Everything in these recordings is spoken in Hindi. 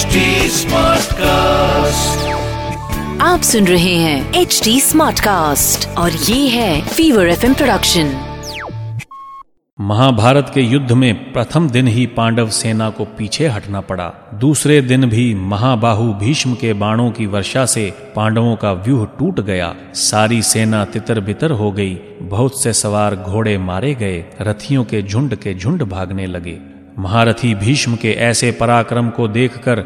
HD Smartcast. आप सुन रहे हैं एच डी स्मार्ट कास्ट और ये है फीवर एफ़ प्रोडक्शन महाभारत के युद्ध में प्रथम दिन ही पांडव सेना को पीछे हटना पड़ा। दूसरे दिन भी महाबाहु भीष्म के बाणों की वर्षा से पांडवों का व्यूह टूट गया। सारी सेना तितर बितर हो गई। बहुत से सवार घोड़े मारे गए। रथियों के झुंड के झुंड भागने लगे। महारथी भीष्म के ऐसे पराक्रम को देखकर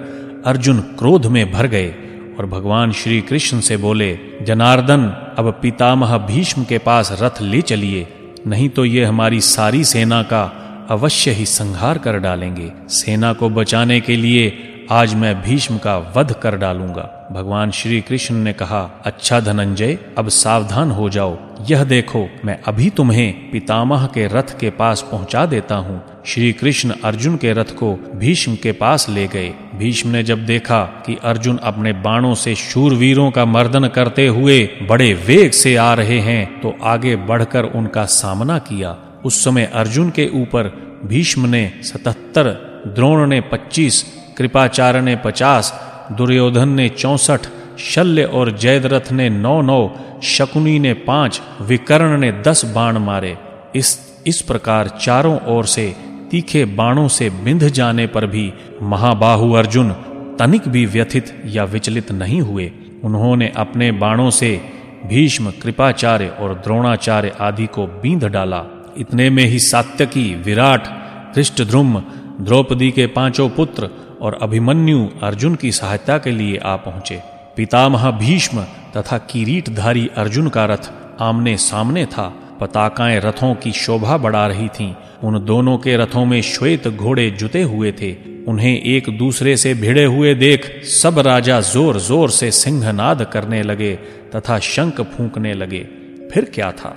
अर्जुन क्रोध में भर गए और भगवान श्री कृष्ण से बोले, जनार्दन, अब पितामह भीष्म के पास रथ ले चलिए, नहीं तो ये हमारी सारी सेना का अवश्य ही संहार कर डालेंगे। सेना को बचाने के लिए आज मैं भीष्म का वध कर डालूँगा। भगवान श्री कृष्ण ने कहा अच्छा धनंजय, अब सावधान हो जाओ। यह देखो, मैं अभी तुम्हें पितामह के रथ के पास पहुँचा देता हूँ। श्री कृष्ण अर्जुन के रथ को भीष्म के पास ले गए। भीष्म ने जब देखा कि अर्जुन अपने बाणों से शूरवीरों का मर्दन करते हुए बड़े वेग से आ रहे हैं तो आगे बढ़कर उनका सामना किया। उस समय अर्जुन के ऊपर भीष्म ने सतहत्तर, द्रोण ने पच्चीस, कृपाचार्य ने पचास दुर्योधन ने चौसठ, शल्य और जयद्रथ ने नौ नौ, शकुनी ने पाँच, विकर्ण ने दस बाण मारे। इस इस प्रकार चारों ओर से, तीखे बाणों से बिंध जाने पर भी महाबाहु अर्जुन तनिक भी व्यथित या विचलित नहीं हुए। उन्होंने अपने बाणों से भीष्म, कृपाचार्य और द्रोणाचार्य आदि को बींध डाला। इतने में ही सात्यकी, विराट धृष्टध्रुम द्रौपदी के पाँचों पुत्र और अभिमन्यु अर्जुन की सहायता के लिए आ पहुँचे। पितामह भीष्म तथा किरीटधारी अर्जुन का रथ आमने सामने था। पताकाएँ रथों की शोभा बढ़ा रही थीं। उन दोनों के रथों में श्वेत घोड़े जुते हुए थे। उन्हें एक दूसरे से भिड़े हुए देख सब राजा ज़ोर ज़ोर से सिंहनाद करने लगे तथा शंख फूंकने लगे। फिर क्या था?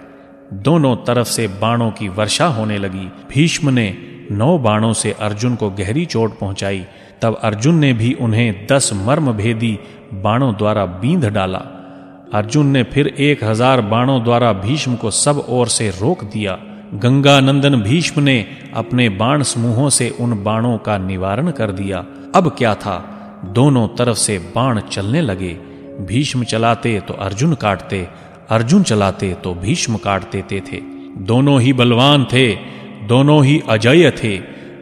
दोनों तरफ़ से बाणों की वर्षा होने लगी। भीष्म ने नौ बाणों से अर्जुन को गहरी चोट पहुंचाई, तब अर्जुन ने भी उन्हें दस मर्म भेदी बाणों द्वारा बींध डाला। अर्जुन ने फिर एक हज़ार बाणों द्वारा भीष्म को सब ओर से रोक दिया। गंगा नंदन भीष्म ने अपने बाण समूहों से उन बाणों का निवारण कर दिया। अब क्या था? दोनों तरफ़ से बाण चलने लगे। भीष्म चलाते तो अर्जुन काटते, अर्जुन चलाते तो भीष्म काट देते थे। दोनों ही बलवान थे। दोनों ही अजय थे।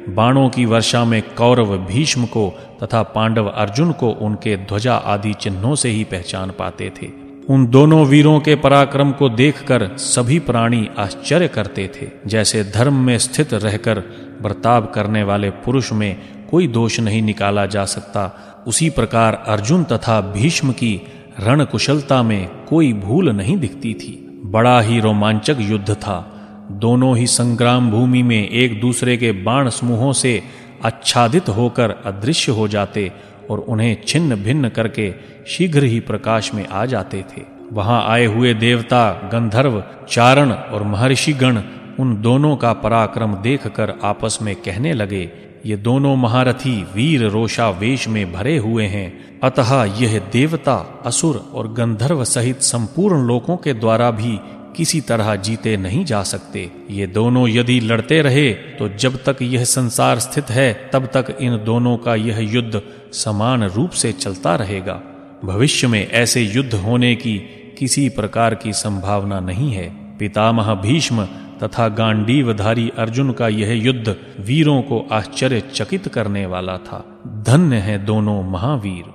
बाणों की वर्षा में कौरव भीष्म को तथा पांडव अर्जुन को उनके ध्वजा आदि चिन्हों से ही पहचान पाते थे। उन दोनों वीरों के पराक्रम को देखकर सभी प्राणी आश्चर्य करते थे। जैसे धर्म में स्थित रहकर बर्ताव करने वाले पुरुष में कोई दोष नहीं निकाला जा सकता, उसी प्रकार अर्जुन तथा भीष्म की रणकुशलता में कोई भूल नहीं दिखती थी। बड़ा ही रोमांचक युद्ध था। दोनों ही संग्राम भूमि में एक दूसरे के बाण समूहों से आच्छादित होकर अदृश्य हो जाते और उन्हें छिन्न भिन्न करके शीघ्र ही प्रकाश में आ जाते थे। वहाँ आए हुए देवता, गंधर्व, चारण और महर्षि गण उन दोनों का पराक्रम देखकर आपस में कहने लगे, ये दोनों महारथी वीर रोषा वेश में भरे हुए हैं। अतः यह देवता, असुर और गंधर्व सहित संपूर्ण लोकों के द्वारा भी किसी तरह जीते नहीं जा सकते। ये दोनों यदि लड़ते रहे तो जब तक यह संसार स्थित है, तब तक इन दोनों का यह युद्ध समान रूप से चलता रहेगा। भविष्य में ऐसे युद्ध होने की किसी प्रकार की संभावना नहीं है। पितामह भीष्म तथा गांडीवधारी अर्जुन का यह युद्ध वीरों को आश्चर्यचकित करने वाला था। धन्य है दोनों महावीर।